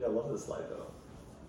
Yeah, I love this light though.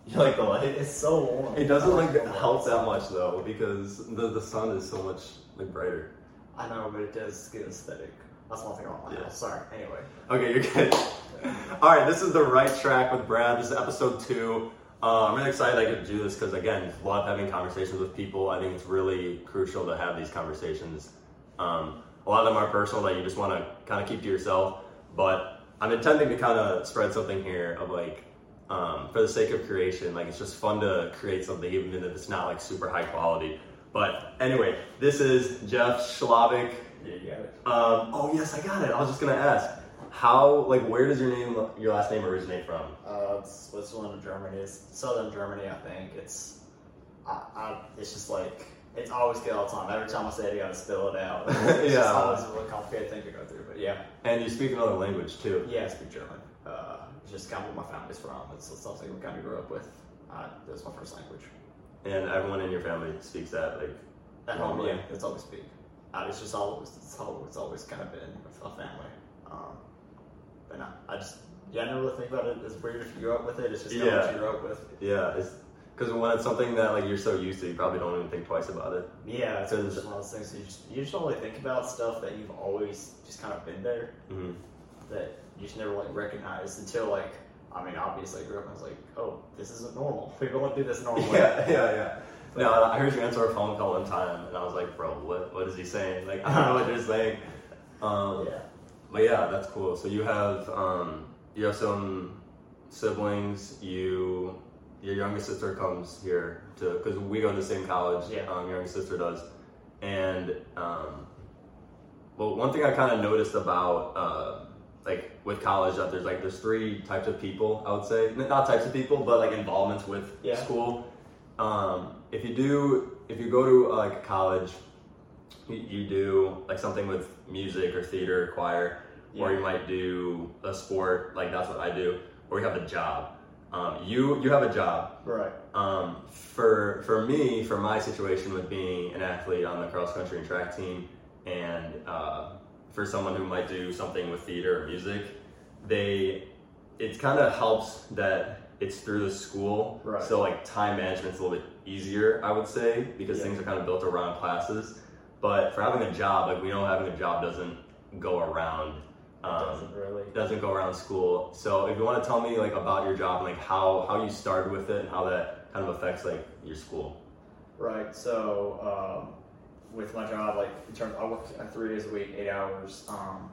You like the light? It's so warm. It doesn't I like help lights. that much though because the the sun is so much like brighter. I know, but it does get aesthetic. That's one thing I want Yeah. Sorry. Anyway. Okay, you're good. All right, this is the right track with Brad. This is episode two. Uh, I'm really excited I get to do this because again, love having conversations with people. I think it's really crucial to have these conversations. Um, a lot of them are personal that you just want to kind of keep to yourself, but I'm intending to kind of spread something here of like, um, for the sake of creation, like it's just fun to create something even if it's not like super high quality. But anyway, this is Jeff Schlabach. Yeah, you got it. Um, oh yes, I got it. I was just gonna ask, how like where does your name, your last name originate from? Uh, it's Switzerland, Germany. It's southern Germany, I think. It's, I, I, it's just like it's always good all the time. Every time I say it, you gotta spell it out. It's Yeah. always a really complicated thing to go through. But yeah, And you speak another language too. yeah, I speak German. Uh, just kind of what my family's from. It's, it's something we kind of grew up with. Uh, that's my first language. And everyone in your family speaks that. Like, At home, yeah, it's always speak. Uh, it's just always it's always, it's always kind of been with my family. Um, but no, I just yeah, I never really think about it. It's weird if you grew up with it. It's just kind of Yeah. what you grew up with. yeah, it's because when it's something that like you're so used to, you probably don't even think twice about it. Yeah, it's So just it's- one of those things. You just you just don't really think about stuff that you've always just kind of been there hmm that you just never like recognize until like I mean obviously I grew up and I was like oh this isn't normal. People don't do this normally. Yeah, yeah, yeah. No, I heard you answer a phone call one time, and I was like, bro, what, what is he saying? Like, I don't know what you're saying. Um, yeah. But yeah, that's cool. So you have um, you have some siblings. You your youngest sister comes here to because we go to the same college. Yeah. Um, your youngest sister does, and um, well, one thing I kind of noticed about uh, with college that there's like there's three types of people. I would say not types of people, but like involvements with Yeah. school. Um, if you do, if you go to uh, like college, you, you do like something with music or theater, or choir, or you might do a sport. Like that's what I do. Or you have a job. Um, you you have a job. Right. Um, for for me, for my situation with being an athlete on the cross country and track team, and uh, for someone who might do something with theater or music, they it kind of helps that it's through the school. Right. So like time management's a little bit easier, I would say, because Yeah. things are kind of built around classes. But for having a job, like we know having a job doesn't go around. Um, doesn't really. doesn't go around school. So if you want to tell me like about your job, like how how you started with it and how that kind of affects like your school. Right. So um, with my job, like in terms, I work uh, three days a week, eight hours. Um,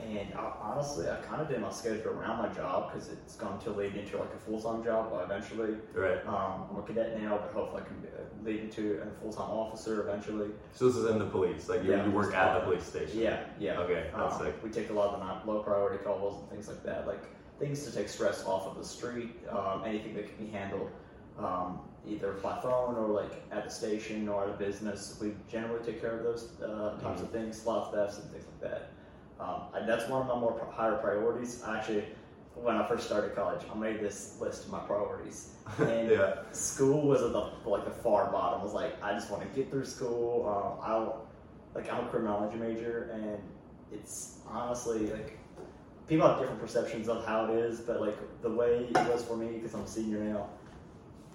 and I, honestly, I kind of did my schedule around my job because it's going to lead into like a full time job eventually. Right. Um, I'm a cadet now, but hopefully I can be, uh, lead into a full time officer eventually. So this is in the police. Like you, Yeah, you work at the police station. Yeah, yeah. Okay, that's Um, sick. we take a lot of the non- low priority calls and things like that, like things to take stress off of the street, um, anything that can be handled um, either by phone or like at the station or at a business. We generally take care of those uh, types of things, slot thefts and things like that. Um, that's one of my more pri- higher priorities. Actually, when I first started college, I made this list of my priorities, and Yeah. school was at the like the far bottom. I was like, I just want to get through school. Um, I like I'm a criminology major, and it's honestly like people have different perceptions of how it is, but like the way it was for me because I'm a senior now,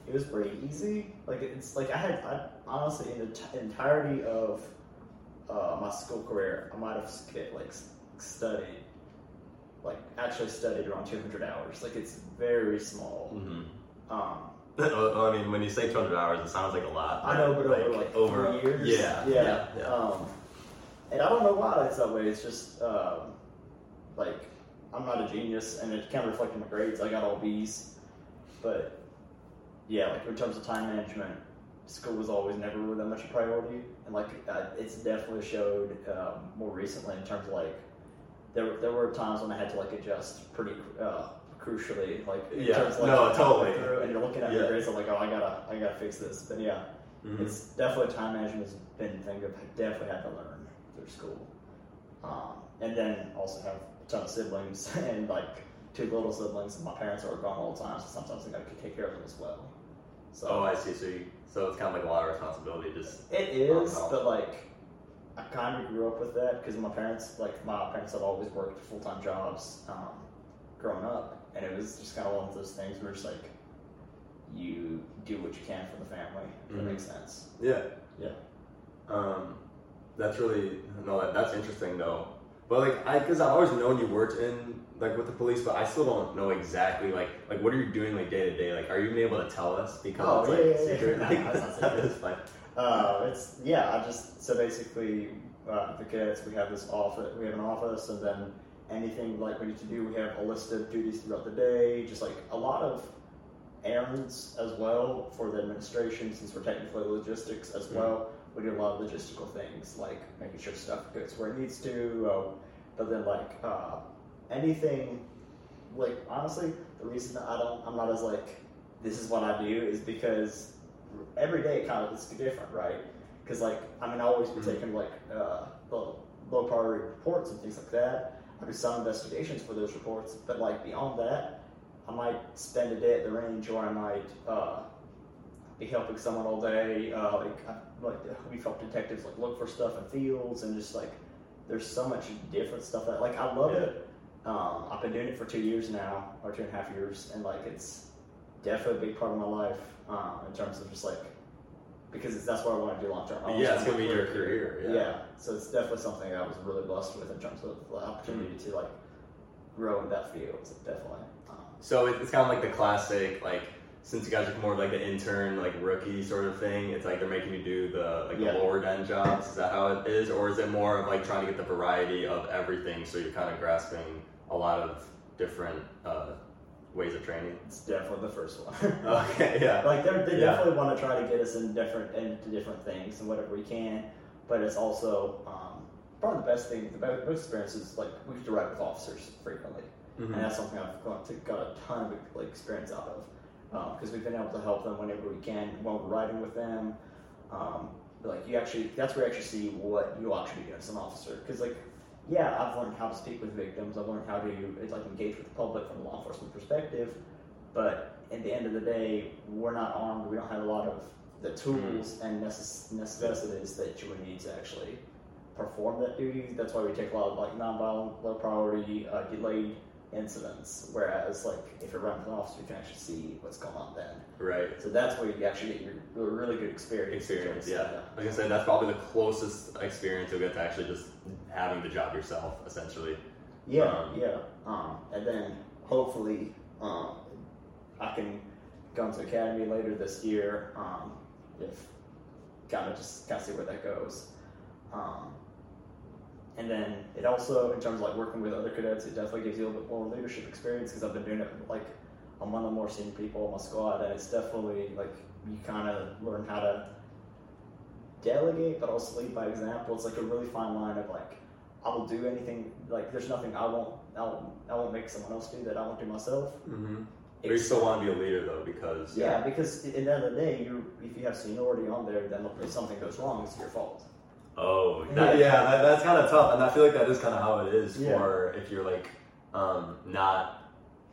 it was pretty easy. Like it's like I had I, honestly in the t- entirety of uh, my school career, I might have sk- like studied, like actually studied around 200 hours. Like it's very small. hmm Um, I mean, when you say 200 hours, it sounds like a lot. I know, but over like over three years. Yeah, yeah. yeah, yeah. Um, and I don't know why that's that way. It's just um, like I'm not a genius, and it kind of reflected my grades. I got all B's, but yeah, like in terms of time management, school was always never really that much a priority, and like uh, it's definitely showed um, more recently in terms of like there were- there were times when I had to like adjust pretty uh, crucially, like in Yeah, terms of, like no, totally. through, and you're looking at your Yeah. grades, I'm like, oh, I gotta I gotta fix this, but yeah. Mhm. It's definitely time management has been a thing I've definitely had to learn through school. Um, and then also have a ton of siblings and like two little siblings, and my parents are gone all the time, so sometimes I got to take care of them as well. So Oh, I see. So you, so it's kind of like a lot of responsibility. Just it is, but like I kind of grew up with that because my parents, like my parents, have always worked full time jobs um, growing up, and it was just kind of one of those things where it's like you do what you can for the family. If Mhm. that makes sense. Yeah. Yeah. Um, that's really no. That, that's interesting though. But like, I because I've always known you worked in like with the police, but I still don't know exactly like like what are you doing like day to day? Like, are you even able to tell us because Oh, it's like yeah, yeah, yeah. Like, that's not secret. it's fine. Uh, it's yeah. I just so basically uh, the cadets we have this office. We have an office, and then anything like we need to do, we have a list of duties throughout the day. Just like a lot of errands as well for the administration, since we're technically logistics as Mhm. well. We do a lot of logistical things like making sure stuff goes where it needs to. Uh, but then like uh, anything, like honestly, the reason that I don't, I'm not as like this is what I do is because every day kind of is different, right? Because like I mean, I always be Mhm. taking like uh, low, low priority reports and things like that. I do some investigations for those reports, but like beyond that, I might spend a day at the range, or I might uh, be helping someone all day. Uh, like like we've helped detectives like look for stuff in fields and just like there's so much different stuff that like I love Yeah. it. Um, I've been doing it for two years now, or two and a half years, and like it's definitely a big part of my life um, in terms of just like because it's, that's what I want to do long term. Yeah, it's gonna be your career. yeah. Yeah. so it's definitely something I was really blessed with in terms of the opportunity to like grow in that field. So definitely. Um, So it's kind of like the classic like. Since you guys are more of like the intern, like rookie sort of thing, it's like they're making you do the like Yeah. the lower end jobs. Is that how it is, or is it more of like trying to get the variety of everything? So you're kind of grasping a lot of different uh, ways of training. it's definitely the first one. Okay, yeah, like they're, they Yeah. definitely want to try to get us in different into different things and whatever we can, but it's also um, probably the best thing. The best experience is like we have to ride with officers frequently, Mhm. and that's something I've got, to, got a ton of like experience out of because we've been able to help them whenever we can while we're riding with them. Um, like you actually, that's where you actually see what you actually do as an officer. Because like, yeah, I've learned how to speak with victims. I've learned how to like engage with the public from a law enforcement perspective. But at the end of the day, we're not armed. We don't have a lot of the tools and necess- necessities that you would need to actually perform that duty. That's why we take a lot of like nonviolent, low priority, uh, delayed incidents. Whereas like if you're running an officer, you can actually see what's going on then. right. So that's where you actually get your really good experience. Experience, yeah. I was gonna say that's probably the closest experience you'll get to actually just having the job yourself, essentially. Yeah, Um, yeah. Um, and then hopefully um, I can go into academy later this year. Um, if kind of just kind of see where that goes. Um, and then it also, in terms of like working with other cadets, it definitely gives you a little bit more leadership experience because I've been doing it like I'm one of the more senior people on my squad, and it's definitely like you kind of learn how to delegate, but also lead by example. It's like a really fine line of like I will do anything. Like there's nothing I won't I won't, I won't make someone else do that I won't do myself. Mm-hmm. But you still want to be a leader though, because Yeah, because at the end of the day, you if you have seniority on there, then if something goes wrong, it's your fault. Oh, that, yeah, that, that's kind of tough, and I feel like that is kind of how it is Yeah. for if you're like um, not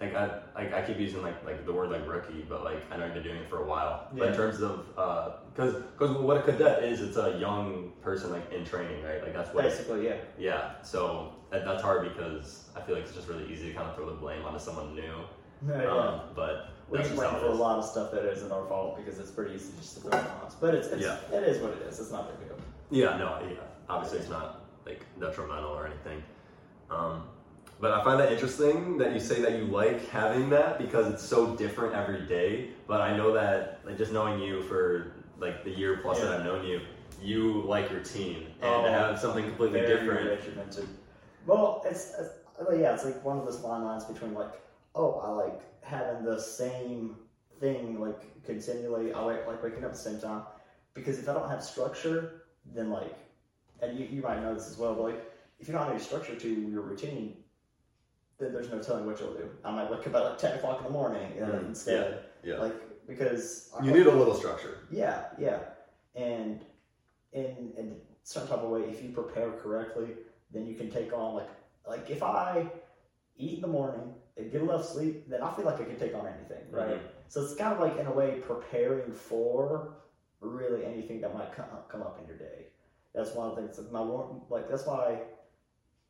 like I like I keep using like like the word like rookie, but like I know you've been doing it for a while. But in terms of because because what a cadet is, it's a young person like in training, right? Like that's what it- Basically, yeah. yeah. So that, that's hard because I feel like it's just really easy to kind of throw the blame onto someone new. Yeah, yeah. Um, but we just blame for a lot of stuff that isn't our fault because it's pretty easy just to throw it on us. But it's, it's Yeah. it is what it is. It's not big deal. Yeah, no, yeah. Obviously, it's not like detrimental or anything. Um, but I find that interesting that you say that you like having that because it's so different every day. But I know that, like, just knowing you for like the year plus that I've known you, you like your team and Oh, to have something completely different. regimented. Well, it's, it's yeah, it's like one of those fine lines between like, oh, I like having the same thing like continually. I like like waking up at the same time because if I don't have structure, then like, and you, you might know this as well, but like if you don't have any structure to your routine, then there's no telling what you'll do. I might wake up at like ten o'clock in the morning uh, Mm, instead, yeah. like because I You need a little structure. yeah, yeah, and in in some type of way, if you prepare correctly, then you can take on like like if I eat in the morning and get enough sleep, then I feel like I can take on anything, right? Mhm. So it's kind of like in a way preparing for really anything that might come up in your day. That's one of the things. Like my like that's why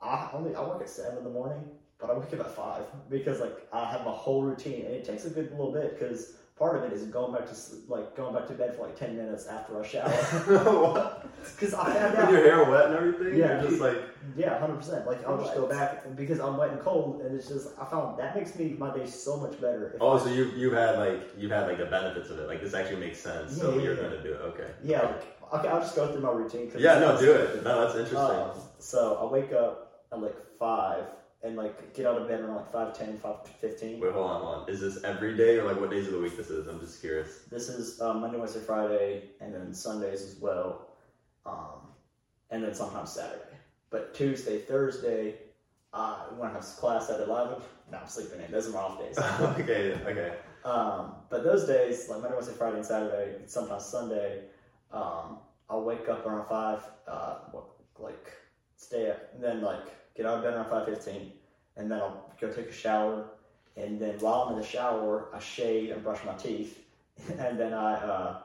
I only I work at seven in the morning but I wake up at five because like I have my whole routine, and it takes a good little bit because part of it is going back to sleep, like going back to bed for like ten minutes after I shower because I found With your hair wet and everything? Yeah. Just like, Yeah, hundred percent. Like I'll just go back because I'm wet and cold, and it's just I found that makes me my day so much better. oh, I- so you you had like you had like the benefits of it. Like this actually makes sense. so Yeah, yeah, you're yeah. gonna do it. Okay. yeah. Like, okay, I'll just go through my routine. Yeah. No, do it. No, that's interesting. Um, so I wake up at like five and like get out of bed around like 5.10, 5.15. Wait, hold on, hold on. Is this every day or like what days of the week this is? I'm just curious. This is um, Monday, Wednesday, Friday, and then Sundays as well, um, and then sometimes Saturday. But Tuesday, Thursday, uh, when I have class at eleven, no, I'm sleeping in. Those are my off days. okay. Okay. um, but those days, like Monday, Wednesday, Friday, and Saturday, and sometimes Sunday, um, I'll wake up around five, uh, what- like stay up, and then like get out of bed around five fifteen, and then I'll go take a shower, and then while I'm in the shower, I shave and brush my teeth, and then I uh,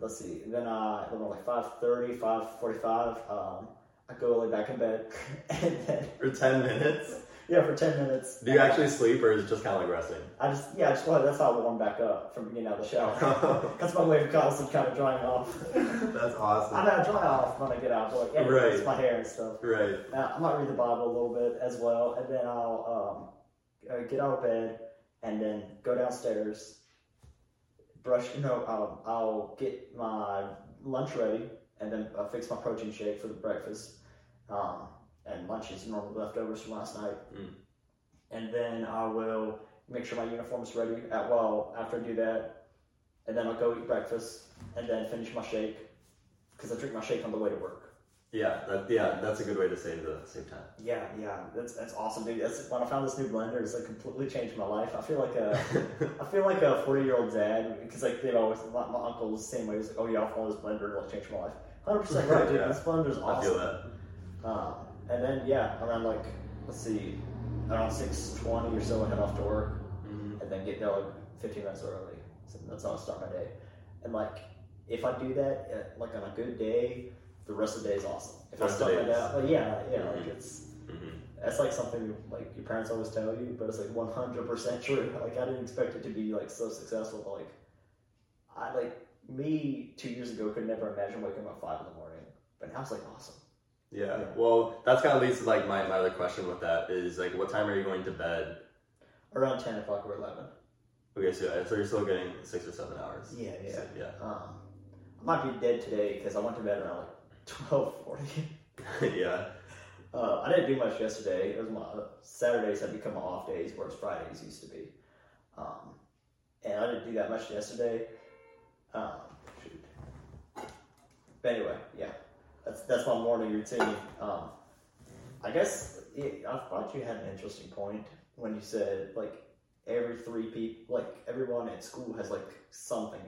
let's see, then I around like 5.30, 5.45, um, I go lay back in bed, and then For ten minutes. Yeah, for ten minutes. Do you actually sleep or is it just kind of like resting? I just yeah, I just wanted, that's how I warm back up from getting out of the shower. that's my way of constantly kind of drying off. That's awesome. I I dry off when I get out, but like, yeah, Right. it's my hair and stuff. Right. Now, I might read the Bible a little bit as well, and then I'll um, uh, get out of bed and then go downstairs, brush. You know, I'll, I'll get my lunch ready, and then uh, fix my protein shake for the breakfast. Um, and lunch is normally leftovers from last night. Mm. And then I will make sure my uniform is ready. At well, after I do that, and then I'll go eat breakfast, and then finish my shake because I drink my shake on the way to work. Yeah. That, yeah. That's a good way to save the same time. Yeah, yeah, that's that's awesome, dude. That's when I found this new blender. It's like completely changed my life. I feel like a, I feel like a forty year old dad because like they always my, my uncle was the same way. He's like, oh yeah, I found this blender. It'll change my life. Hundred percent right, dude. Yeah. This blender's I feel awesome. that. Um, and then yeah, around like let's see, around six twenty or so, I head off to work, Mhm. and then get there like fifteen minutes early. So that's how I start my day. And like if I do that, uh, like on a good day, the rest of the day is awesome. If The I start my out, like, yeah, yeah, like Mhm. it's Mhm. that's like something like your parents always tell you, but it's like one hundred percent true. Like I didn't expect it to be like so successful, but like I like me two years ago could never imagine waking up at five in the morning, but now it's like awesome. Yeah. Well, that's kind of leads to like my, my other question with that is like, what time are you going to bed? Around ten o'clock or eleven. Okay, so, so you're still getting six or seven hours. Yeah, yeah. So, yeah. Um, I might be dead today because I went to bed around like twelve forty. yeah. Uh, I didn't do much yesterday. It was my Saturdays have become my off days, whereas Fridays used to be. Um, and I didn't do that much yesterday. Um, shoot. But anyway, yeah, that's that's my morning routine. Um, I guess it, I thought you had an interesting point when you said like every three people, like everyone at school has like something.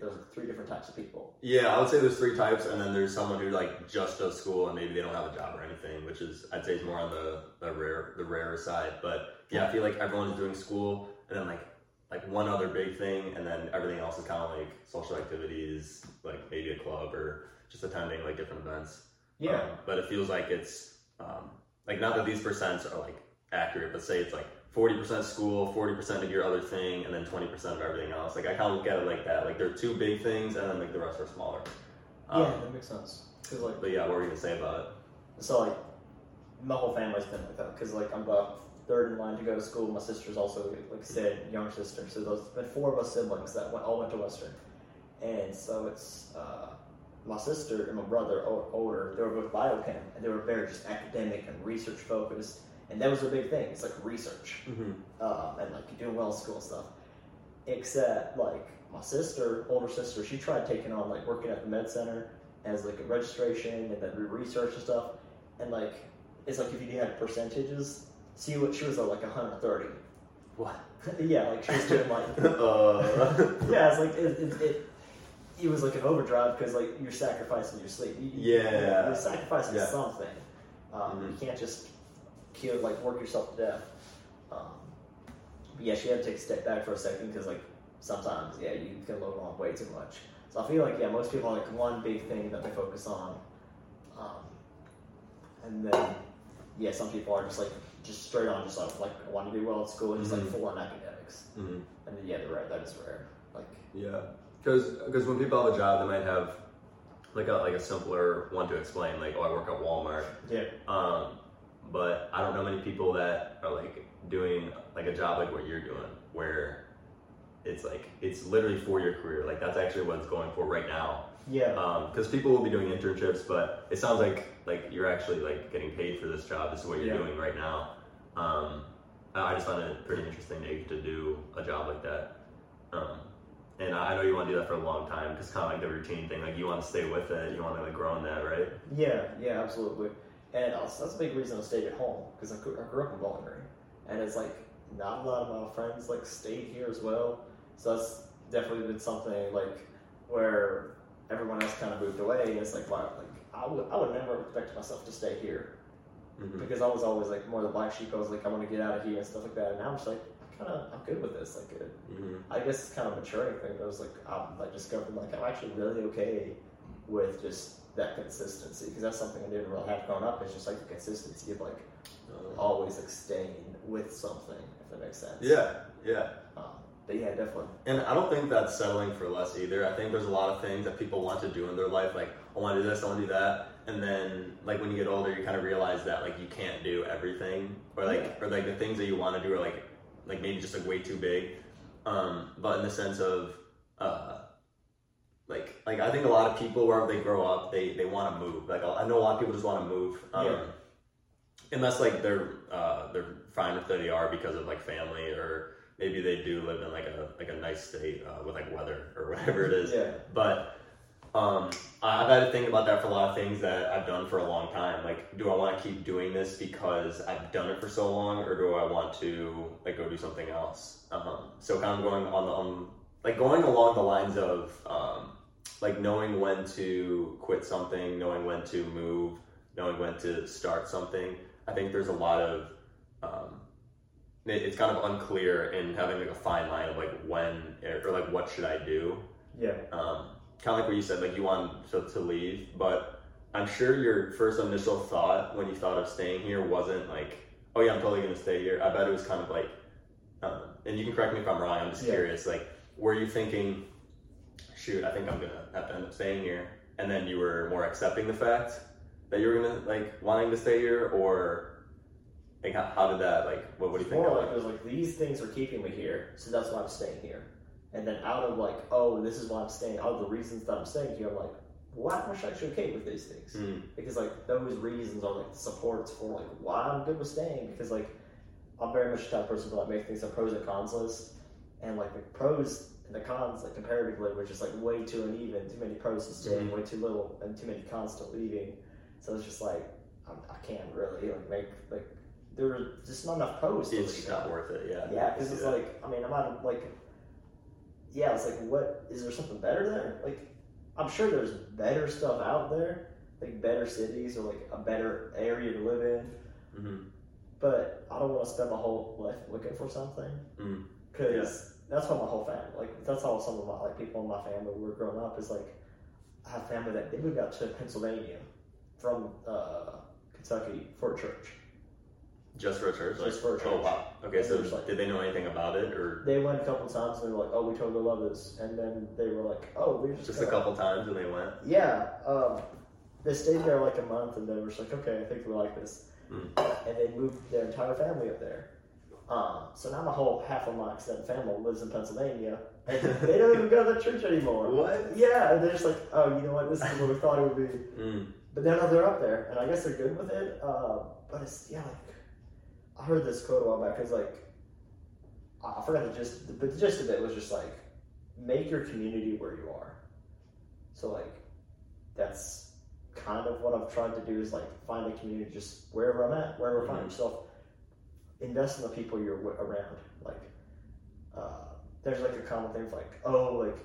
There's three different types of people. Yeah, I would say there's three types, and then there's someone who like just does school and maybe they don't have a job or anything, which is I'd say is more on the, the rare the rarer side. But yeah, I feel like everyone's doing school, and then like like one other big thing, and then everything else is kind of like social activities, like maybe a club or just attending like different events. Yeah, Um, but it feels like it's um, like not that these percents are like accurate, but say it's like forty percent school, forty percent of your other thing, and then twenty percent of everything else. Like I kind of look at it like that. Like there are two big things, and then like the rest are smaller. Um, yeah, that makes sense. Cause like But yeah, what were you gonna say about it? So like, my whole family's been like that because like I'm the third in line to go to school. My sister's also like said, younger sister. So there's been four of us siblings that went, all went to Western, and so it's uh, my sister and my brother older. They were both biochem, and they were very just academic and research focused, and that was their big thing. It's like research Mm-hmm. um, and like doing well in school and stuff. Except like my sister, older sister, she tried taking on like working at the med center as like a registration and then research and stuff. And like it's like if you had percentages, see what she was at like 130. What? yeah, like she was doing like uh, yeah, it's like it. it, it it was like an overdrive because like you're sacrificing your sleep. You, Yeah. you're sacrificing Yeah. something. Um, Mhm. You can't just kill like work yourself to death. Um, but yeah, she had to take a step back for a second because like sometimes yeah you can load on way too much. So I feel like yeah most people like one big thing that they focus on, um, and then yeah some people are just like just straight on, just like, like want to do well at school, and just Mhm. like full on academics. Mhm. And then, yeah, they're right. That is rare. Like, Yeah, because because when people have a job, they might have like a like a simpler one to explain, like oh, I work at Walmart. yeah, Um, but I don't know many people that are like doing like a job like what you're doing, where it's like it's literally for your career. Like that's actually what it's going for right now. yeah, Because people will be doing internships, but it sounds like like you're actually like getting paid for this job. This is what you're Yeah. doing right now. Um, I just find it pretty interesting get to do a job like that. Um, and I know you want to do that for a long time because kind of like the routine thing. Like you want to stay with it. You want to like grow in that, right? yeah, yeah, absolutely. And also, that's a big reason I stayed at home because I, grew- I grew up in Bowling Green, and it's like not a lot of my friends like stayed here as well. So that's definitely been something like where everyone else kind of moved away. And it's like, wow, like I would I would never expect myself to stay here Mhm. because I was always like more the black sheep. I was like, I want to get out of here and stuff like that. And now I'm just like, kind of, I'm good with this. Like, it, Mhm. I guess it's kind of a maturing thing. But I was like, I'm like discovering like I'm actually really okay with just that consistency because that's something I didn't really have growing up. It's just like the consistency of like always like staying with something, if that makes sense. Yeah, yeah. Um, but yeah, definitely. And I don't think that's settling for less either. I think there's a lot of things that people want to do in their life, like I want to do this, I want to do that, and then like when you get older, you kind of realize that like you can't do everything, or like or like the things that you want to do are like like maybe just like way too big. Um, but in the sense of uh, like like I think a lot of people wherever they grow up, they they want to move. Like I know a lot of people just want to move. Um, Yeah. Unless like they're uh, they're fine with where they are because of like family or maybe they do live in like a like a nice state uh, with like weather or whatever it is. Yeah. But um, I've had to think about that for a lot of things that I've done for a long time. Like, do I want to keep doing this because I've done it for so long, or do I want to like go do something else? Um, so kind of going on the um, like going along the lines of um, like knowing when to quit something, knowing when to move, knowing when to start something. I think there's a lot of um, it- it's kind of unclear in having like a fine line of like when or like what should I do Yeah. Kind of like what you said, like you want to, to leave, but I'm sure your first initial thought when you thought of staying here wasn't like, oh yeah, I'm totally gonna stay here. I bet it was kind of like, um, and you can correct me if I'm wrong. I'm just Yeah. curious. Like, were you thinking, shoot, I think I'm gonna have to end up staying here, and then you were more accepting the fact that you were gonna like wanting to stay here, or like how, how did that like what, what do you think? More like it? it was like these things are keeping me here, so that's why I'm staying here. And then out of like, oh, this is why I'm staying. Out of the reasons that I'm staying here, I'm like, why am I actually okay with these things? Mm, Because like those reasons are like the supports for like why I'm good with staying. Because like I'm very much the type of person to like make things a pros and cons list, and like the pros and the cons like comparatively, which is like way too uneven. Too many pros to staying, way too little, and too many cons to leaving. So it's just like I'm, I can't really like make like there's just not enough pros to it's leave. not worth it. Yeah. Yeah, because it's like I mean I'm not like yeah, it's like what is there something better there? Like I'm sure there's better stuff out there, like better cities or like a better area to live in, Mhm. but I don't want to spend my whole life looking for something Mm. because that's what my whole family like that's how some of my like people in my family were growing up is like I have family that they moved out to Pennsylvania from uh, Kentucky for a church. Just for a church? Just for a Oh, church. wow. Okay, so Just like- did they know anything about it or They went a couple times and they were like, "Oh, we totally love this," and then they were like, "Oh, we just just a couple times and they went? Yeah, um, they stayed there like a month, and they were just like, "Okay, I think we like this," Mm. and they moved their entire family up there. Um, so now my whole half of my extended family lives in Pennsylvania, and they don't even go to the church anymore. What? Yeah, and they're just like, "Oh, you know what? This is what we thought it would be." Mm. But now they're up there, and I guess they're good with it. Uh, but it's yeah, like I heard this quote a while back. It's like I forgot the gist, but the gist of it was just like make your community where you are. So like that's kind of what I've tried to do is like find a community just wherever I'm at, wherever I find Mhm. yourself. Invest in the people you're around. Like uh, there's like a common thing of like oh like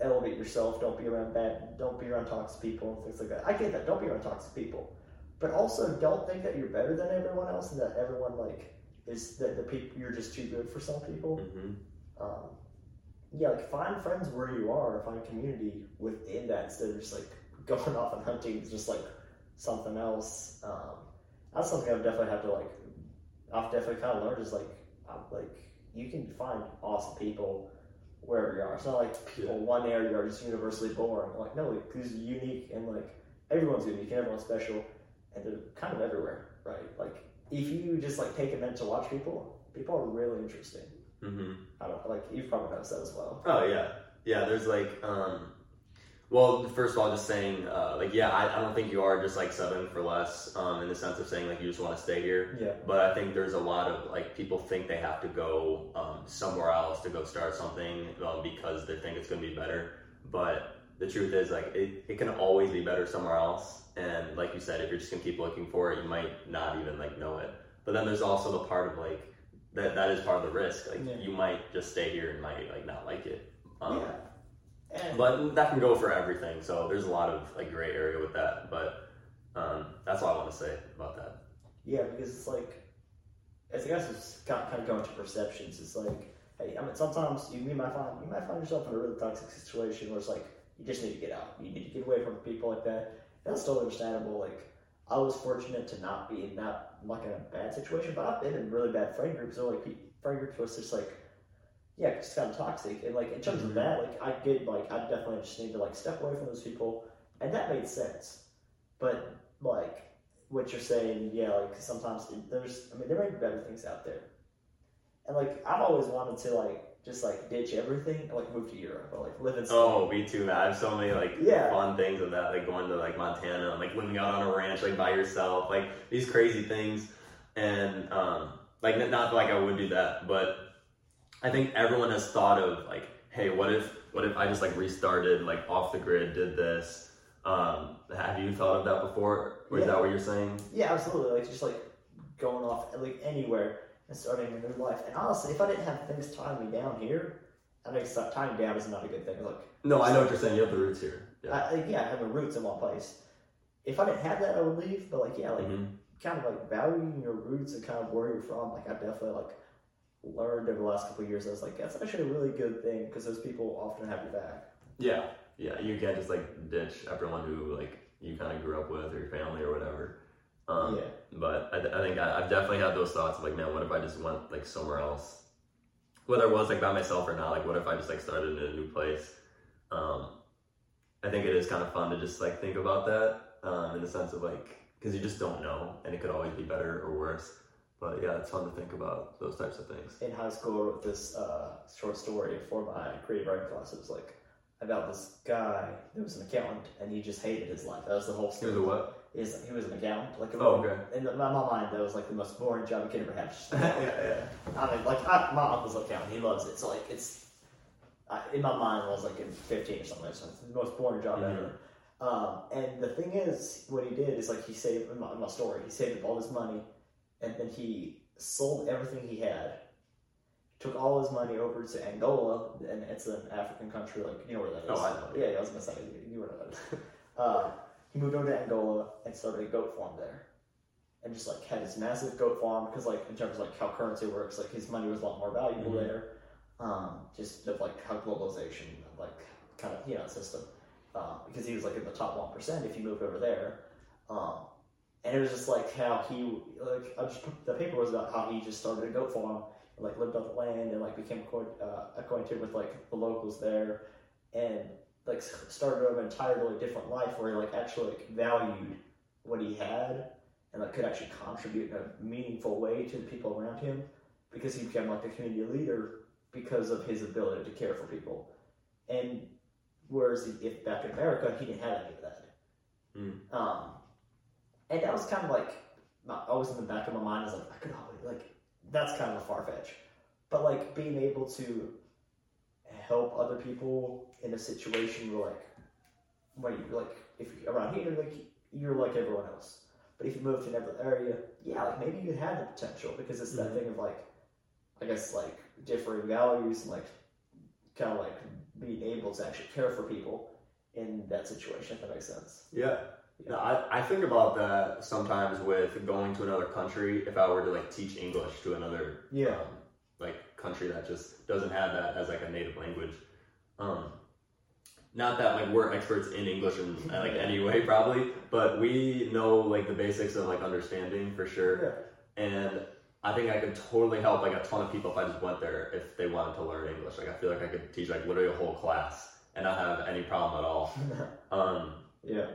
elevate yourself. Don't be around bad. Don't be around toxic people and things like that. I get that. Don't be around toxic people, but also don't think that you're better than everyone else and that everyone like is that the people you're just too good for some people. hmm Um, yeah, like find friends where you are. Find community within that instead of just like going off and hunting just like something else. Um, that's something I've definitely had to like I've definitely kind of learned is like, I'm, like you can find awesome people wherever you are. It's not like people one area are just universally boring. Like no, like are unique and like everyone's unique and everyone's special, and they're kind of everywhere, right? Like if you just like take a minute to watch people, people are really interesting. Mm-hmm. I don't like you've probably noticed that as well. Oh yeah, yeah. There's like, um, well, first of all, just saying, uh, like, yeah, I, I don't think you are just like seven for less, um, in the sense of saying like you just want to stay here. Yeah. But I think there's a lot of like people think they have to go um, somewhere else to go start something um, because they think it's going to be better. But the truth is, like, it, it can always be better somewhere else. And like you said, if you're just going to keep looking for it, you might not even like know it. But then there's also the part of like that that is part of the risk. Like Yeah. you might just stay here and might like not like it. Um, yeah. And But that can go for everything. So there's a lot of like gray area with that. But um, that's all I want to say about that. Yeah, because it's like, it's, I guess it's kind kind of going to perceptions. It's like, hey, I mean, sometimes you, you might find you might find yourself in a really toxic situation where it's like you just need to get out. You need to get away from people like that. That's totally understandable. Like, I was fortunate to not be in that like in a bad situation, but I've been in really bad friend groups. Or like friend groups was just like, yeah, it's kind of toxic. And like in terms Mhm. of that, like I did like I definitely just need to like step away from those people, and that made sense. But like what you're saying, yeah, like sometimes there's, I mean, there might be better things out there. And like, I've always wanted to like, just like ditch everything and like move to Europe or like live in. Oh, me too, man. I have so many like Yeah. fun things of that, like going to like Montana and like living out on a ranch like by yourself, like these crazy things. And um, like not like I would do that, but I think everyone has thought of like, hey, what if what if I just like restarted like off the grid, did this? Um, have you thought of that before? Or is that what you're saying? Yeah, absolutely. Like just like going off like anywhere and starting a new life. And honestly, if I didn't have things tying me down here, I think tying me down is not a good thing. Look, No, I know what you're saying. You have the roots here. Yeah. I, yeah, I have the roots in one place. If I didn't have that, I would leave. But like, yeah, like Mhm. kind of like valuing your roots and kind of where you're from. Like I definitely like learned over the last couple of years. I was like, that's actually a really good thing because those people often have your back. Yeah, yeah. You can't just like ditch everyone who like you kind of grew up with or your family or whatever. Um, yeah, But I, I think I, I've definitely had those thoughts of like, man, what if I just went like somewhere else? Whether it was like by myself or not, like what if I just like started in a new place? Um, I think it is kind of fun to just like think about that um, in the sense of like because you just don't know and it could always be better or worse. But yeah, it's fun to think about those types of things. in high school, I wrote this uh, short story for my creative writing class. It was like about this guy that was an accountant and he just hated his life. That was the whole story. was a what? Is he was an accountant? Like Oh, okay. In my, my mind, that was like the most boring job you could ever have. Yeah, yeah. I mean, like I, my uncle's an accountant. He loves it. So like it's uh, in my mind, I was like in 15 or something. So it's the most boring job ever. Um, and the thing is, what he did is like he saved in my, in my story. He saved up all his money, and then he sold everything he had. Took all his money over to Angola, and it's an African country. Like you know where that is. Oh, I know. Yeah, yeah, I was gonna say you, you know where that is. uh, he moved over to Angola and started a goat farm there, and just like had this massive goat farm because like in terms of like how currency works, like his money was a lot more valuable Mhm. there. Um, just of like how globalization like kind of you know system um, because he was like in the top one percent if you moved over there. Um, and it was just like how he like I just the paper was about how he just started a goat farm and like lived off the land and like became acquaint- uh, acquainted with like the locals there and like started an entirely different life where he like actually like valued what he had and like could actually contribute in a meaningful way to the people around him because he became like a community leader because of his ability to care for people. And whereas if back in America he didn't have any of that. Mm. um, and that was kind of like always in the back of my mind is like I could always like that's kind of a far fetch, but like being able to help other people in a situation where like when you like if you're around here like you're like everyone else, but if you move to another area, yeah, like maybe you have the potential because it's that Mhm. thing of like I guess like differing values and like kind of like being able to actually care for people in that situation if that makes sense. Yeah. No, I, I think about that sometimes with going to another country. If I were to like teach English to another Yeah. um, like country that just doesn't have that as like a native language. Um, not that like we're experts in English in uh, like any way probably, but we know like the basics of like understanding for sure. Yeah. And I think I could totally help like a ton of people if I just went there if they wanted to learn English. Like I feel like I could teach like literally a whole class and not have any problem at all. Um, yeah.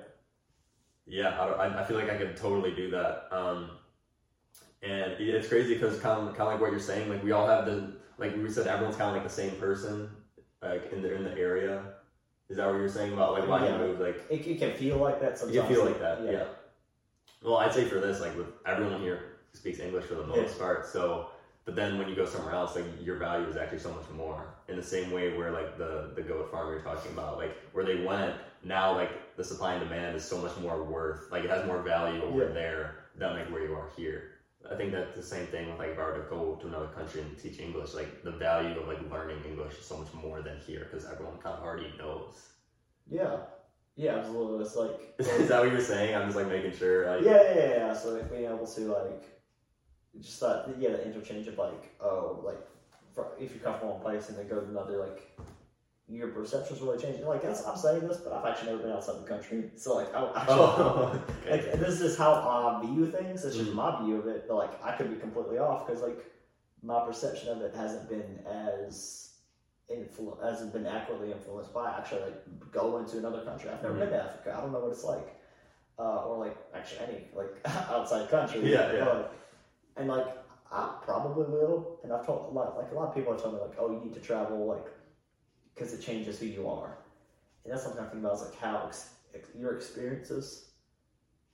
yeah, I, I, I feel like I could totally do that. Um, and it's crazy because kind of, kind of like what you're saying, like we all have the, like we said, everyone's kind of like the same person, like in the in the area. Is that what you're saying about like why Yeah. you moved? Like It, it can feel like that sometimes. you can feel like that, yeah. Well, I'd say for this, like with everyone here speaks English for the most part, so. But then when you go somewhere else, like your value is actually so much more. In the same way where like the the goat farm you're talking about, like where they went, now like the supply and demand is so much more worth. Like it has more value over Yeah. there than like where you are here. I think that's the same thing with like if I were to go to another country and teach English, like the value of like learning English is so much more than here because everyone kind of already knows. Yeah. Yeah, absolutely. It's like is that what you're saying? I'm just like making sure. Like, yeah, yeah, yeah, yeah. So like being able to like just that yeah, the interchange of like oh like if you come from one place and then go to another like your perception's really changing. Like that's, I'm saying this, but I've actually never been outside the country, so like I actually. Oh, Like this is how I view things. It's just Mhm. my view of it. But like I could be completely off because like my perception of it hasn't been as influ- hasn't been accurately influenced by actually like going to another country. I've never Mhm. been to Africa. I don't know what it's like, uh, or like actually any like outside country. Yeah, yeah. But, and like I probably will. And I've told a lot like a lot of people have told me like, oh, you need to travel like because it changes who you are. And that's something I think about is like how ex- your experiences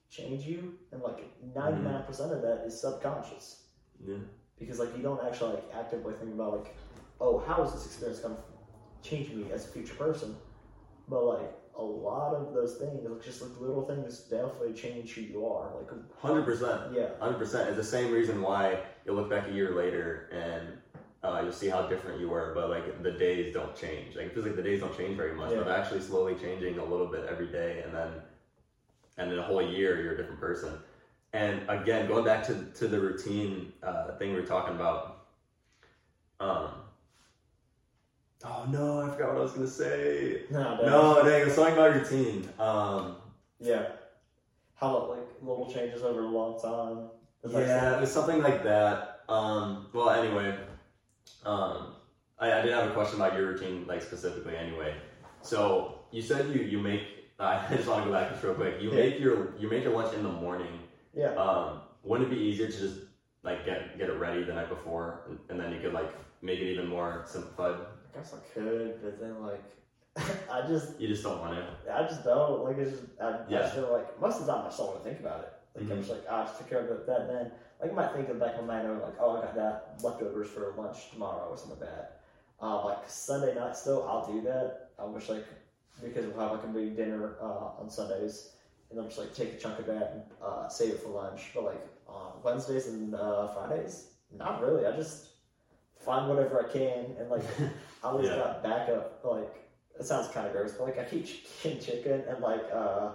change you, and like ninety nine percent of that is subconscious Yeah. because like you don't actually like actively think about like, oh, how is this experience going to change me as a future person? But like a lot of those things, like just like little things, definitely change who you are. Like Hundred percent. yeah, Hundred percent. It's the same reason why you'll look back a year later and uh, you'll see how different you were, but like the days don't change. Like it feels like the days don't change very much, but they're actually slowly changing a little bit every day, and then and in a whole year you're a different person. And again, going back to to the routine uh, thing we were talking about. Um. Oh no! I forgot what I was gonna say. no, No, dang! It was something about routine. Um. yeah. How about like little changes over a long time. Yeah, it was something like that. Um, well, anyway, um, I, I did have a question about your routine, like specifically. Anyway, so you said you you make. I just want to go back just real quick. You Yeah. make your you make your lunch in the morning. yeah. Um, wouldn't it be easier to just like get get it ready the night before, and, and then you could like make it even more simplified? I guess I could, but then like I just You just don't want to. I just don't like it's just I, I Yeah. just feel like most of the time I just don't want to think about it. Like I'm Mhm. just like ah, I just took care of it that then. Like I might think in the back of my mind, I'm like, oh, I got that leftovers for lunch tomorrow or something like that. Uh, like Sunday night, still I'll do that. I wish like because we'll have like a big dinner uh, on Sundays, and I'm just like take a chunk of that and uh, save it for lunch. But like on Wednesdays and uh, Fridays, not really. I just find whatever I can and like I always Yeah. got backup. Like it sounds kind of gross, but like I keep chicken, chicken and like uh,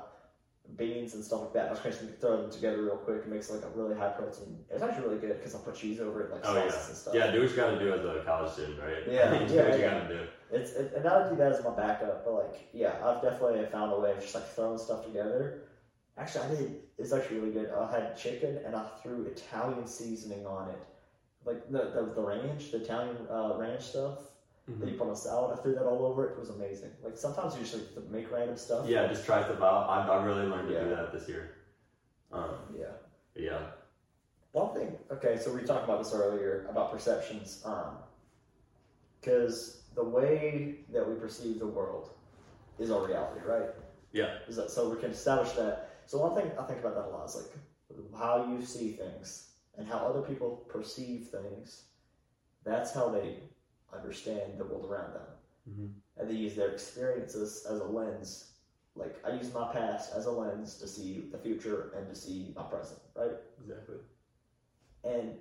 beans and stuff like that. I was to throw them together real quick. It makes like a really high protein. It's actually really good because I put cheese over it, like Oh sauces yeah, and stuff. yeah. Do what you got to do as a college student, right? Yeah, do yeah, what you yeah. got to do. It's it, and I would do that as my backup. But like, yeah, I've definitely found a way of just like throwing stuff together. Actually, I did. It's actually really good. I had chicken and I threw Italian seasoning on it, like the the, the ranch, the Italian uh, ranch stuff. That you put on a salad. I threw that all over it. It was amazing. Like sometimes you just like make random stuff. Yeah, just try stuff out. I, I really learned to do that this year. Um, Yeah. yeah. One thing. Okay, so we talked about this earlier about perceptions. Um, because the way that we perceive the world is our reality, right? Yeah. Is that so? We can establish that. So one thing I think about that a lot is like how you see things and how other people perceive things. That's how they understand the world around them. Mhm. and they use their experiences as a lens. Like I use my past as a lens to see the future and to see my present, right? Exactly. And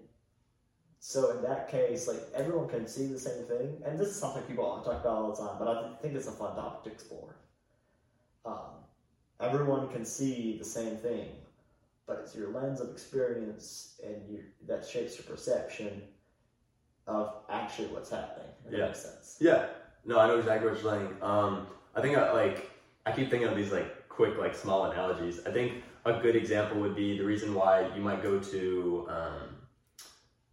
so in that case, like everyone can see the same thing, and this is something people talk about all the time, but I think it's a fun topic to explore. Um, everyone can see the same thing, but it's your lens of experience and your, that shapes your perception of actually what's happening. Yeah. that makes sense. Yeah. No, I know exactly what you're saying. Um, I think I, like I keep thinking of these like quick like small analogies. I think a good example would be the reason why you might go to um,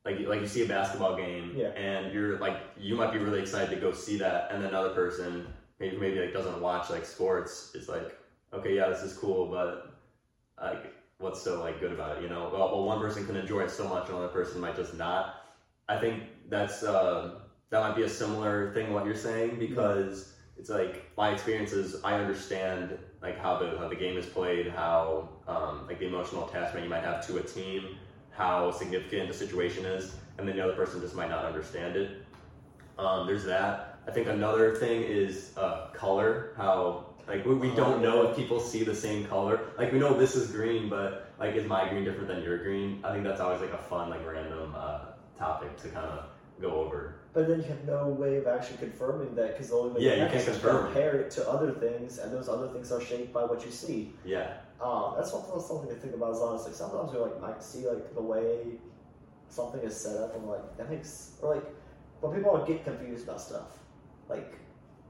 like like you see a basketball game Yeah. and you're like you might be really excited to go see that and then another person maybe maybe like doesn't watch like sports is like okay yeah this is cool but like what's so like good about it you know well, well one person can enjoy it so much another person might just not i think that's uh, that might be a similar thing what you're saying because it's like my experience is i understand like how the how the game is played how um, like the emotional attachment you might have to a team how significant the situation is and then the other person just might not understand it. Um, there's that. I think another thing is uh, color how like we, we don't know if people see the same color. Like we know this is green but like is my green different than your green? I think that's always like a fun like random uh, topic to kind of go over But then you have no way of actually confirming that because the only way Yeah, you you can can't is to confirm. compare it to other things, and those other things are shaped by what you see. yeah Um, that's something, something to think about. Is honestly, sometimes you like might see like the way something is set up, and like that makes or like when people get confused about stuff, like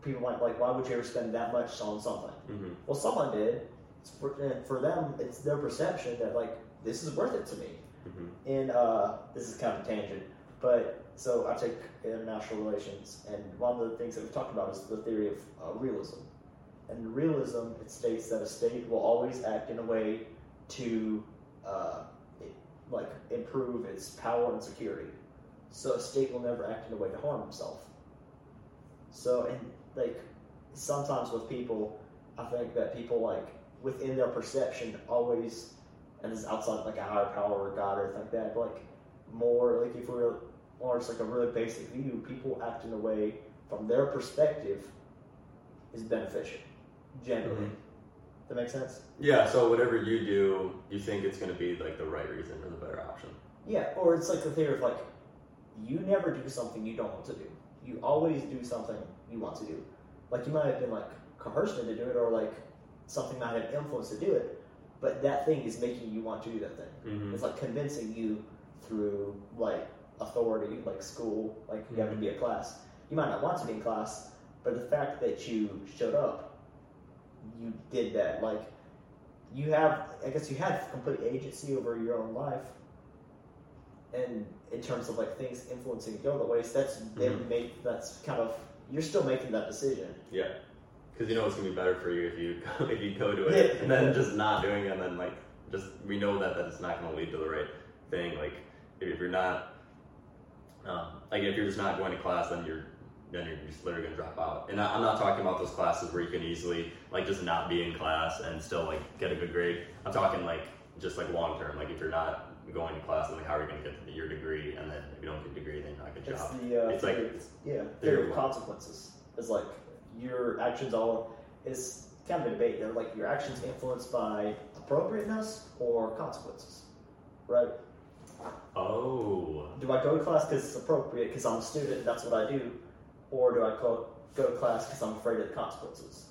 people might like, why would you ever spend that much on something? hmm Well, someone did. It's for, and for them, it's their perception that like this is worth it to me. Hmm in uh, this is kind of a tangent, but so I take international relations, and one of the things that we've talked about is the theory of uh, realism. And realism, it states that a state will always act in a way to uh, it, like improve its power and security. So a state will never act in a way to harm himself. So and like sometimes with people, I think that people like within their perception always and this is outside like a higher power or God or like that. But like more like if we're more it's like a really basic view, people act in a way from their perspective is beneficial. Generally. Mhm. That makes sense? yeah so whatever you do you think it's going to be like the right reason or the better option Yeah, or it's like the theory of like you never do something you don't want to do. You always do something you want to do. Like you might have been like coerced into do it or like something might have influenced to do it, but that thing is making you want to do that thing. mm-hmm. It's like convincing you through like authority, like school, like you have to be a class. You might not want to be in class, but the fact that you showed up, you did that. Like you have, I guess you have complete agency over your own life, and in terms of like things influencing you go the ways, that's they Mhm. make that's kind of you're still making that decision. Yeah, because you know it's gonna be better for you if you if you go to it Yeah. and then just not doing it, and then like just we know that that it's not gonna lead to the right thing. Like if, if you're not, um, like if you're just not going to class, then you're then you're just literally gonna drop out. And I, I'm not talking about those classes where you can easily like just not be in class and still like get a good grade. I'm talking like just like long term. Like if you're not going to class, then like how are you gonna get your degree? And then if you don't get a degree, then you're not gonna It's job. the uh, It's like- theory- yeah theory of of consequences. It's like your actions all is kind of a debate. Like your actions influenced by appropriateness or consequences, right? Oh. Do I go to class because it's appropriate because I'm a student and that's what I do, or do I go go to class because I'm afraid of the consequences?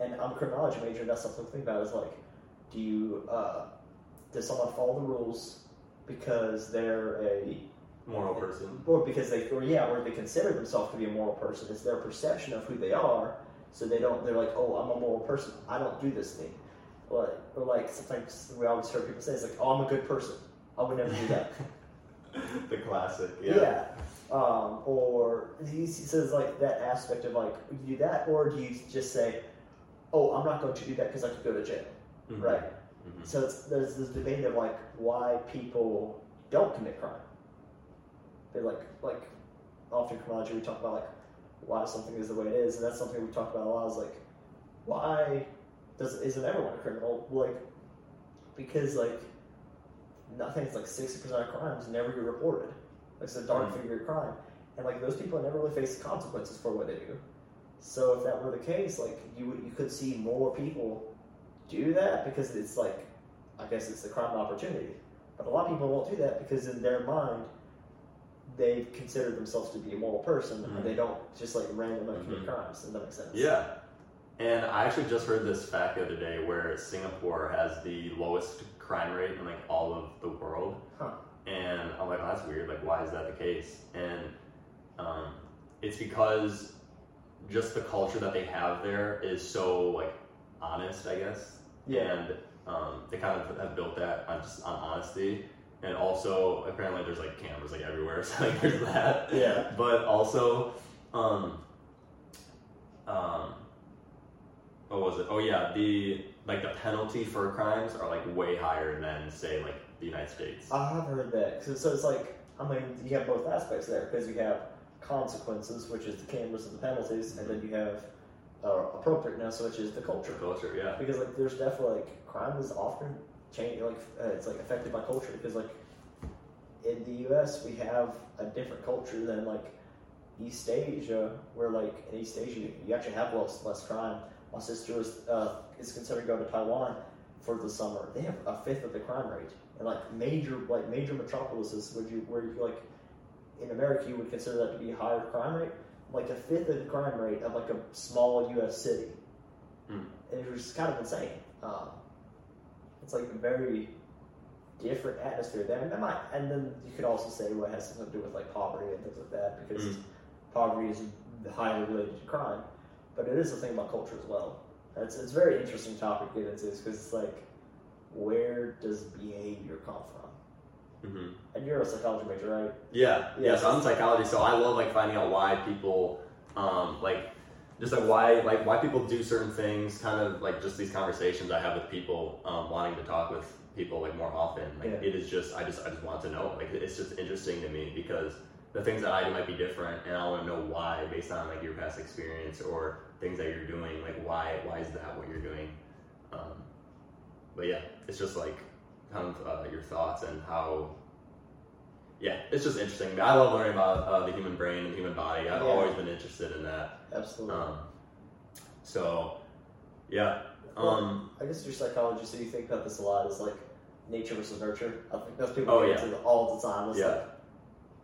And I'm a criminology major, and that's something to think about. Is like, do you uh, does someone follow the rules because they're a Moral person. or because they, or yeah, or they consider themselves to be a moral person. It's their perception of who they are, so they don't. They're like, oh, I'm a moral person. I don't do this thing. Or, or like sometimes we always hear people say, it's like, oh, I'm a good person. I would never do that. the classic. yeah. Yeah. Um, or he says like that aspect of like, you do that, or do you just say, oh, I'm not going to do that because I could go to jail, Mhm. right? Mhm. So it's, there's this debate of like why people don't commit crime. They like like often criminology we talk about like why something is the way it is, and that's something we talk about a lot. Is like why does isn't everyone a criminal? Like because like nothing. It's like sixty percent of crimes never get reported. Like it's a dark Mhm. figure crime, and like those people never really face consequences for what they do. So if that were the case, like you would, you could see more people do that because it's like, I guess it's the crime opportunity. But a lot of people won't do that because in their mind, they consider themselves to be a moral person Mhm. and they don't just like randomly commit Mhm. crimes. Does that make sense? Yeah. And I actually just heard this fact the other day where Singapore has the lowest crime rate in like all of the world. Huh. And I'm like, oh, that's weird. Like, why is that the case? And um, it's because just the culture that they have there is so like honest, I guess. Yeah. And um, they kind of have built that on just on honesty. And also apparently there's like cameras like everywhere, so like there's that. Yeah. But also, um, um, what was it? Oh yeah, the like the penalty for crimes are like way higher than say like the United States. I have heard that. So, so it's like, I mean, you have both aspects there because you have consequences, which is the cameras and the penalties, and then you have uh, appropriateness, which is the culture. Culture, yeah. Because like, there's definitely like crime is often change like uh, it's like affected by culture because like in the U.S. we have a different culture than like East Asia, where like in East Asia you actually have less less crime. My sister is uh, is considering going to Taiwan for the summer. They have a fifth of the crime rate, and like major like major metropolises, would you where you like in America you would consider that to be a higher crime rate, like a fifth of the crime rate of like a small U.S. city, Hmm. and it was kind of insane. Um, it's like a very different atmosphere there, and that might, and then you could also say what has something to do with like poverty and things like that because Mm. poverty is highly related to crime, but it is a thing about culture as well. It's it's a very interesting topic to get into because it's like where does behavior come from? hmm And you're a psychology major, right? Yeah, Yeah. yeah. So I'm psychology, so I love like finding out why people, um, like, just like why, like why people do certain things. Kind of like just these conversations I have with people, um, wanting to talk with people like more often. Like Yeah. it is just, I just, I just want to know. Like it's just interesting to me because the things that I do might be different, and I want to know why based on like your past experience or things that you're doing. Like why, why is that what you're doing? Um, but yeah, it's just like kind of uh, your thoughts and how yeah, it's just interesting. I love learning about uh, the human brain and human body. I've Yeah. always been interested in that. Absolutely. Um, so, yeah. Um, I guess your psychology, so you think about this a lot, is like nature versus nurture. I think that's people Oh, get yeah. into all the time. It's Yeah. like,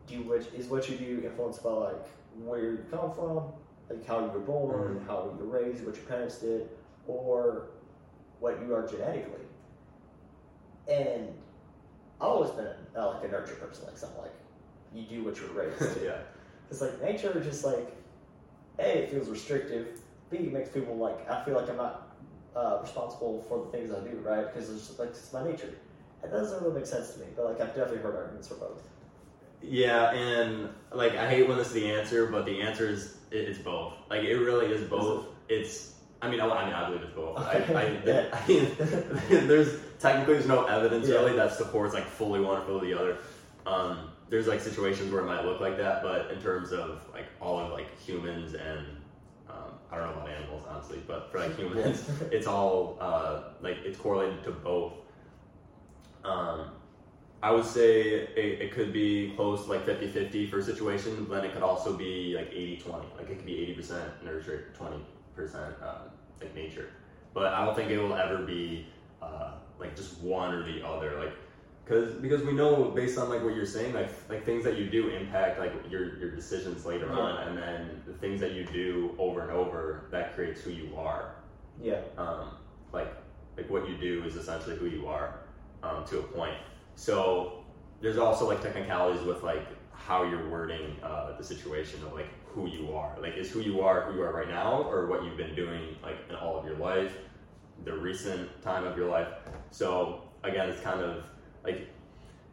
do is what you do influenced by like where you come from, like how you were born, Mhm. how you were raised, what your parents did, or what you are genetically. And I've always been uh, like a nurture person, like something like you do what you're raised to. yeah. It's like nature is just like, A, it feels restrictive. B, it makes people like, I feel like I'm not uh, responsible for the things I do, right? Because it's just like, it's my nature. It doesn't really make sense to me, but like, I've definitely heard arguments for both. Yeah, and like I hate when this is the answer, but the answer is it, it's both. Like it really is both. It's I mean I, I mean I believe it's both. I, I, Yeah. I mean there's technically there's no evidence Yeah. really that supports like fully one or fully the other. Um, there's like situations where it might look like that, but in terms of like all of like humans and um, I don't know about animals honestly, but for like humans, it's all uh, like it's correlated to both. Um, I would say it, it could be close to like 50 50 for a situation, but then it could also be like 80 20. Like it could be 80% nurture, 20% uh, like nature. But I don't think it will ever be uh, like just one or the other. Like, Cause, because we know based on like what you're saying like like things that you do impact like your your decisions later Yeah. on and then the things that you do over and over that creates who you are Yeah. um, like like what you do is essentially who you are um, to a point. So there's also like technicalities with like how you're wording uh, the situation of like who you are. Like is who you are who you are right now, or what you've been doing like in all of your life, the recent time of your life. So again, it's kind of like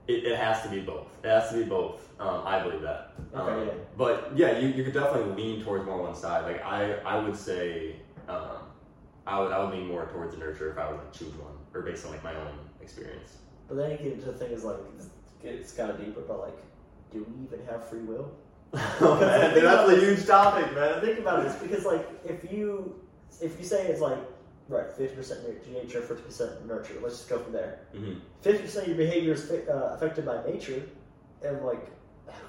it, it has to be both. It has to be both. Um, I believe that. Okay, Um, yeah. But yeah, you, you could definitely lean towards more one side. Like I, I would say, um, I would I would lean more towards the nurture if I would like choose one, or based on like my own experience. But then you get into the thing is like, it's, it's kind of deeper, but like, do we even have free will? oh man, that's a huge topic, man. Think about this because like, if you if you say it's like right, fifty percent nature, fifty percent nurture. Let's just go from there. hmm Fifty percent of your behavior is uh, affected by nature and like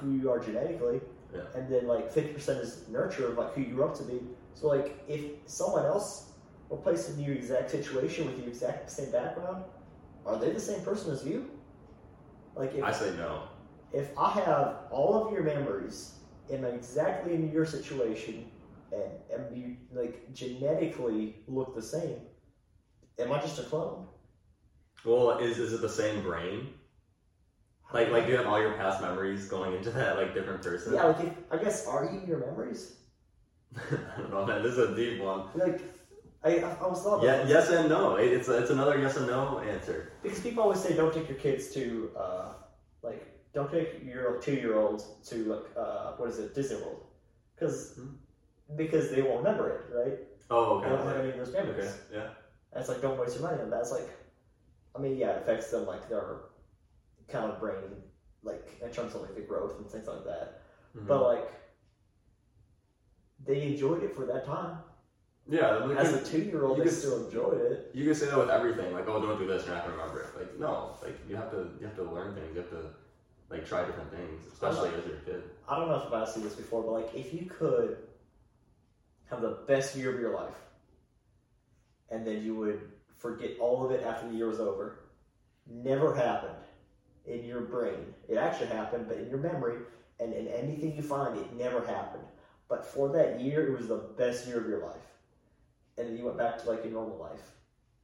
who you are genetically, Yeah. and then like fifty percent is nurture of like who you grew up to be. So like, if someone else were placed in your exact situation with your exact same background, are they the same person as you? Like if I say no. if I have all of your memories and I'm exactly in your situation and, and you like genetically look the same, am I just a clone? Well, is is it the same brain? Like like do you have all your past memories going into that like different person? Yeah, like if, I guess are you your memories? I don't know, man. This is a deep one. Like I, I, was thought Yeah, yes and no. It- It's it's another yes and no answer. because people always say don't take your kids to uh, Like, don't take your two year old to like uh, what is it, Disney World, because Hmm. Because they won't remember it, right? Oh, okay. They don't have any of those memories. Okay. Yeah. That's like don't waste your money on that. It's like, I mean, yeah, it affects them like their kind of brain, like in terms of like the growth and things like that. Mhm. But like, they enjoyed it for that time. yeah. like, As a two-year-old, you they could- still enjoyed it. You can say that with everything, like, oh, don't do this, you're not gonna remember it. Like, no, like you have to, you have to learn things. You have to, like, try different things, especially as you're a kid. I don't know if I've you this before, but like, if you could have the best year of your life, and then you would forget all of it after the year was over, never happened in your brain. It actually happened, but in your memory and in anything you find, it never happened. But for that year, it was the best year of your life, and then you went back to like your normal life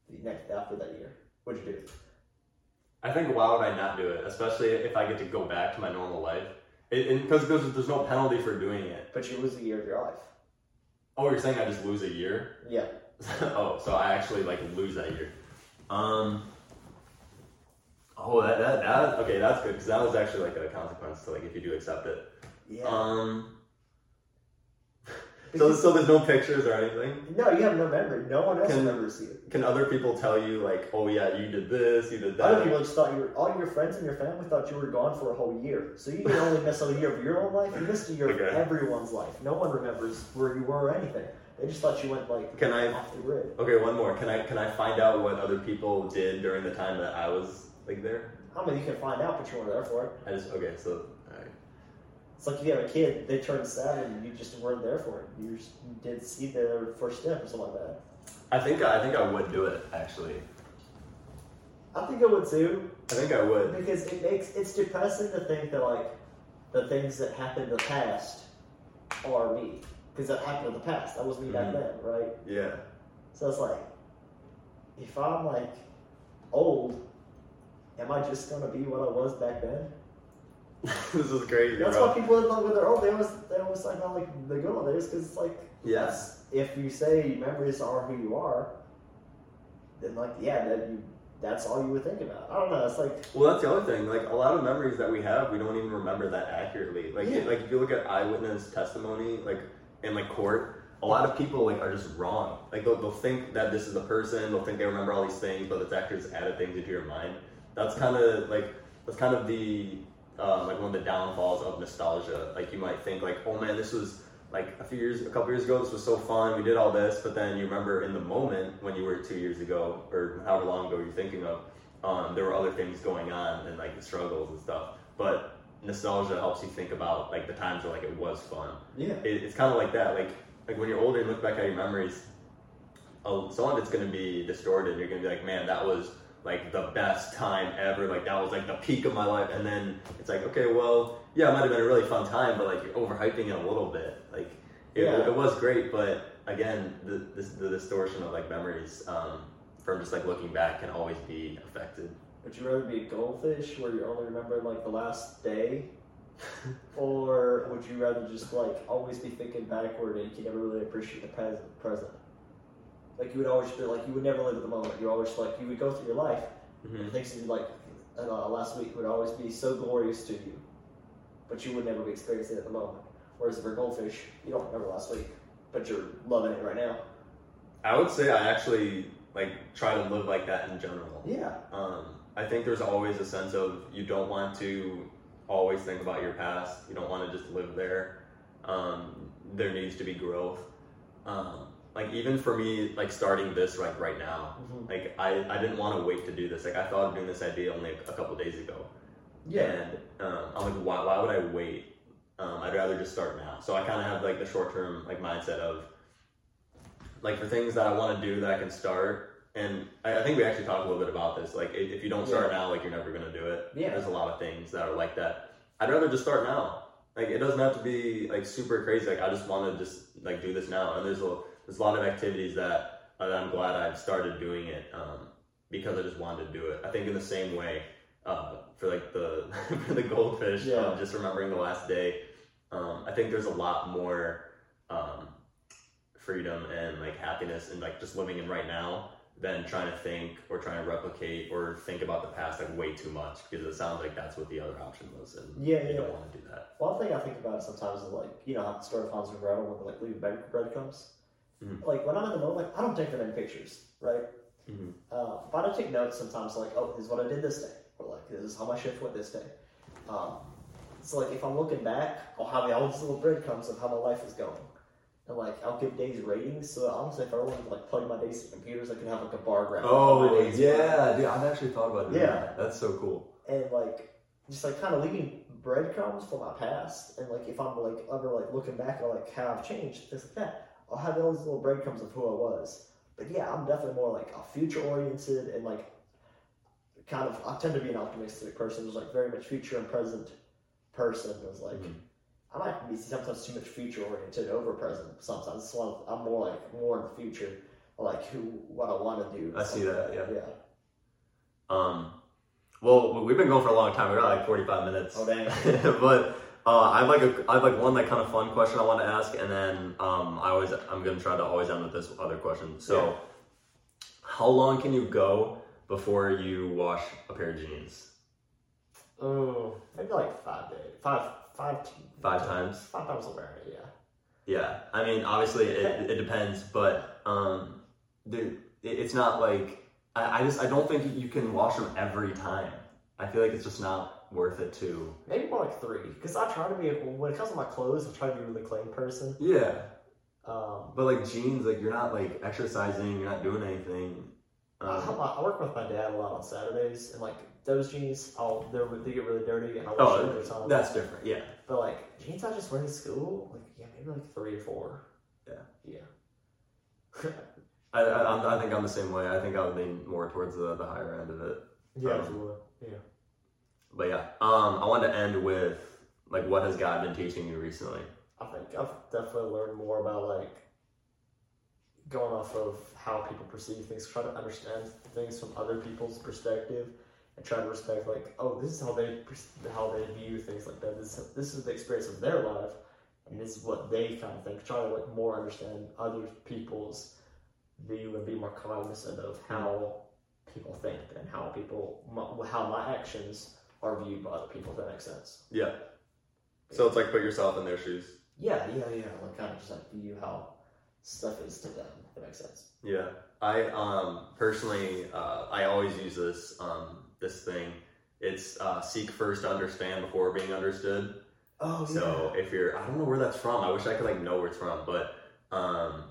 the next after that year. What'd you do? I think why would I not do it, especially if I get to go back to my normal life? Because there's, there's no penalty for doing it. But you lose a year of your life. Oh, you're saying I just lose a year? Yeah. oh, so I actually like lose that year. Um. Oh, that, that, that okay, that's good because that was actually like a consequence to like if you do accept it. Yeah. Um. So, so there's no pictures or anything. no, you have no memory. No one else Can- remembers you. Can other people tell you like, oh yeah, you did this, you did that? Other people just thought you were, all your friends and your family thought you were gone for a whole year. So you didn't only miss a year of your own life, you missed a year Okay. of everyone's life. No one remembers where you were or anything. They just thought you went like Can I? off the grid. Okay, one more. Can I can I find out what other people did during the time that I was like there? I mean, you can find out, but you weren't there for it. I just okay. So. It's like if you have a kid, they turn seven, and you just weren't there for it. You, just, you did see their first step or something like that. I think I think I would do it actually. I think I would too, I think I would. because it makes it's depressing to think that like the things that happened in the past are me, because that happened in the past. That was me back Mhm. then, right? Yeah. So it's like, if I'm like old, am I just gonna be what I was back then? this is crazy, That's bro. why people like when they're old, they always they always talk about like the good old days because it's like Yes. if you say memories are who you are, then like yeah, that you that's all you would think about. I don't know. It's like Well, that's the other thing. Like a lot of memories that we have, we don't even remember that accurately. Like, Yeah. like if you look at eyewitness testimony, like in like court, a lot of people like are just wrong. Like they'll, they'll think that this is the person. They'll think they remember all these things, but it's actually just added things into your mind. That's kind of like that's kind of the um, like one of the downfalls of nostalgia. Like you might think like, oh man, this was like a few years, a couple years ago, this was so fun. We did all this, but then you remember in the moment when you were two years ago or however long ago you're thinking of, um, there were other things going on and like the struggles and stuff. But nostalgia helps you think about like the times where like it was fun. yeah, It, it's kind of like that. Like like when you're older and look back at your memories, oh, some of it's gonna be distorted. You're gonna be like, man, that was like the best time ever. Like that was like the peak of my life. And then it's like, okay, well, yeah, it might have been a really fun time, but like you're overhyping it a little bit. Like it, Yeah. it was great, but again, the this, the distortion of like memories um, from just like looking back can always be affected. would you rather be a goldfish where you only remember like the last day, or would you rather just like always be thinking backward and you can never really appreciate the present? Present. Like you would always feel like you would never live at the moment. You always like you would go through your life Mhm. things you like uh, last week would always be so glorious to you, but you would never be experiencing it at the moment. Whereas if you're goldfish, you don't remember last week, but you're loving it right now. I would say I actually like try to live like that in general. Yeah, Um, I think there's always a sense of you don't want to always think about your past. You don't want to just live there. Um, there needs to be growth. Um, like even for me, like starting this like right now, Mhm. like I, I didn't want to wait to do this. Like I thought of doing this idea only a couple days ago. yeah, And um, I'm like, why, why would I wait? Um, I'd rather just start now. So I kind of have like the short term like mindset of like for things that I want to do that I can start. And I, I think we actually talked a little bit about this. Like if, if you don't start now, like you're never gonna do it. Yeah. There's a lot of things that are like that. I'd rather just start now. Like it doesn't have to be like super crazy. Like I just want to just like do this now. And there's a there's a lot of activities that, uh, that I'm glad I've started doing it um, because I just wanted to do it. I think in the same way uh, for like the for the goldfish, Yeah. um, just remembering the last day. Um, I think there's a lot more um, freedom and like happiness and like just living in right now than trying to think or trying to replicate or think about the past like way too much because it sounds like that's what the other option was, and Yeah, you yeah. don't want to do that. One thing I think about sometimes is like, you know, how the of Hansel and Gretel when like leave bread breadcrumbs. Mhm. Like when I'm in the moment, like I don't take that many pictures, right? Mhm. Uh, but I take notes sometimes, like, oh, this is what I did this day, or like this is how my shift went this day. Um, so like if I'm looking back, I'll have all these little breadcrumbs of how my life is going, and like I'll give days ratings. So honestly, if I wanted to like plug my days to computers, I could have like a bar graph. Oh days. yeah, dude, I've actually thought about doing Yeah. that. That's so cool. and like just like kind of leaving breadcrumbs for my past and like if i'm like ever like looking back at like how i've changed things like that i'll have all these little breadcrumbs of who i was but yeah i'm definitely more like a future oriented and like kind of i tend to be an optimistic person who's like very much future and present person was like Mhm. i might be sometimes too much future oriented over present sometimes one i'm more like more in the future like who what i want to do I see that, like yeah. yeah Um, well, we've been going for a long time. We're at like forty-five minutes. oh dang but uh, I have like a I have like one like kind of fun question I want to ask, and then um, I always I'm gonna try to always end with this other question. So, Yeah. how long can you go before you wash a pair of jeans? Oh, maybe like five days, five, five, t- Five times. five times a wear. Yeah. Yeah, I mean, obviously it, it depends, but um, dude, it, it's not like I, I just I don't think you can wash them every time. I feel like it's just not worth it to. Maybe more like three, because I try to be when it comes to my clothes, I try to be a really clean person. Yeah, Um, but like jeans, like you're not like exercising, you're not doing anything. I, Um, my- I work with my dad a lot on Saturdays, and like those jeans, I'll they're, they get really dirty, and I wash them oh, time. that's different. Yeah, But like jeans, I just wear to school. Like yeah, maybe like three or four. Yeah. Yeah. I, I I think I'm the same way. I think I would lean more towards the, the higher end of it. yeah. Um. Yeah. But yeah, um, I wanted to end with like what has God been teaching you recently? I think I've definitely learned more about like going off of how people perceive things, trying to understand things from other people's perspective, and trying to respect like, oh, this is how they how they view things like that. This this is the experience of their life, and this is what they kind of think. Try to like more understand other people's view and be more cognizant of how people think and how people how my actions are viewed by other people. If that makes sense. Yeah. So it's like put yourself in their shoes. Yeah, yeah, yeah. Like kind of just like view how stuff is to them. If that makes sense. Yeah, I um, personally, uh, I always use this um, this thing. It's uh, seek first to understand before being understood. Oh So if you're, I don't know where that's from. I wish I could like know where it's from, but um,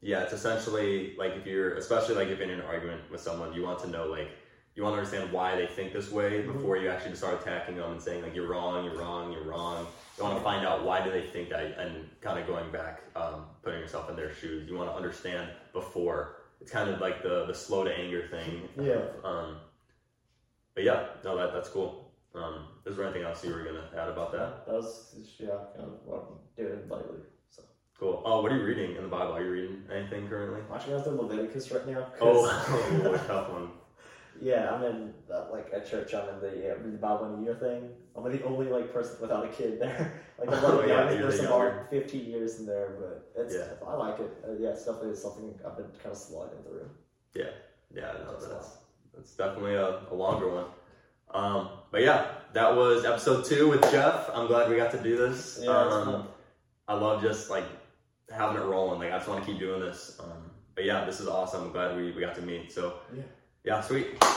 yeah, it's essentially like if you're, especially like if you're in an argument with someone, you want to know like you want to understand why they think this way Mhm. before you actually start attacking them and saying like you're wrong, you're wrong, you're wrong. You want to find out why do they think that, and kind of going back, um, putting yourself in their shoes. You want to understand before. It's kind of like the the slow to anger thing. Yeah. Um, but yeah, no, that that's cool. Um, is there anything else you were gonna add about that? That was yeah, kind of what I'm doing lately. So Cool. Oh, what are you reading in the Bible? Are you reading anything currently? I'm actually going through Leviticus right now. Oh, a tough one. Yeah, I'm in uh, like at church. I'm in the uh, the Bible in a year thing. I'm the only like person without a kid there. like I'm Oh, yeah, youngest you're the person younger. about 15 years in there, but it's Yeah. I like it. Uh, yeah, it's definitely something I've been kind of sliding through. Yeah, yeah, no, That's that's that's definitely a, a longer one. Um, but yeah, that was episode two with Jeff. I'm glad we got to do this. Yeah, um. I love just like having it rolling. Like I just want to keep doing this. Um, but yeah, this is awesome. I'm glad we, we got to meet. So Yeah. Yeah, sweet.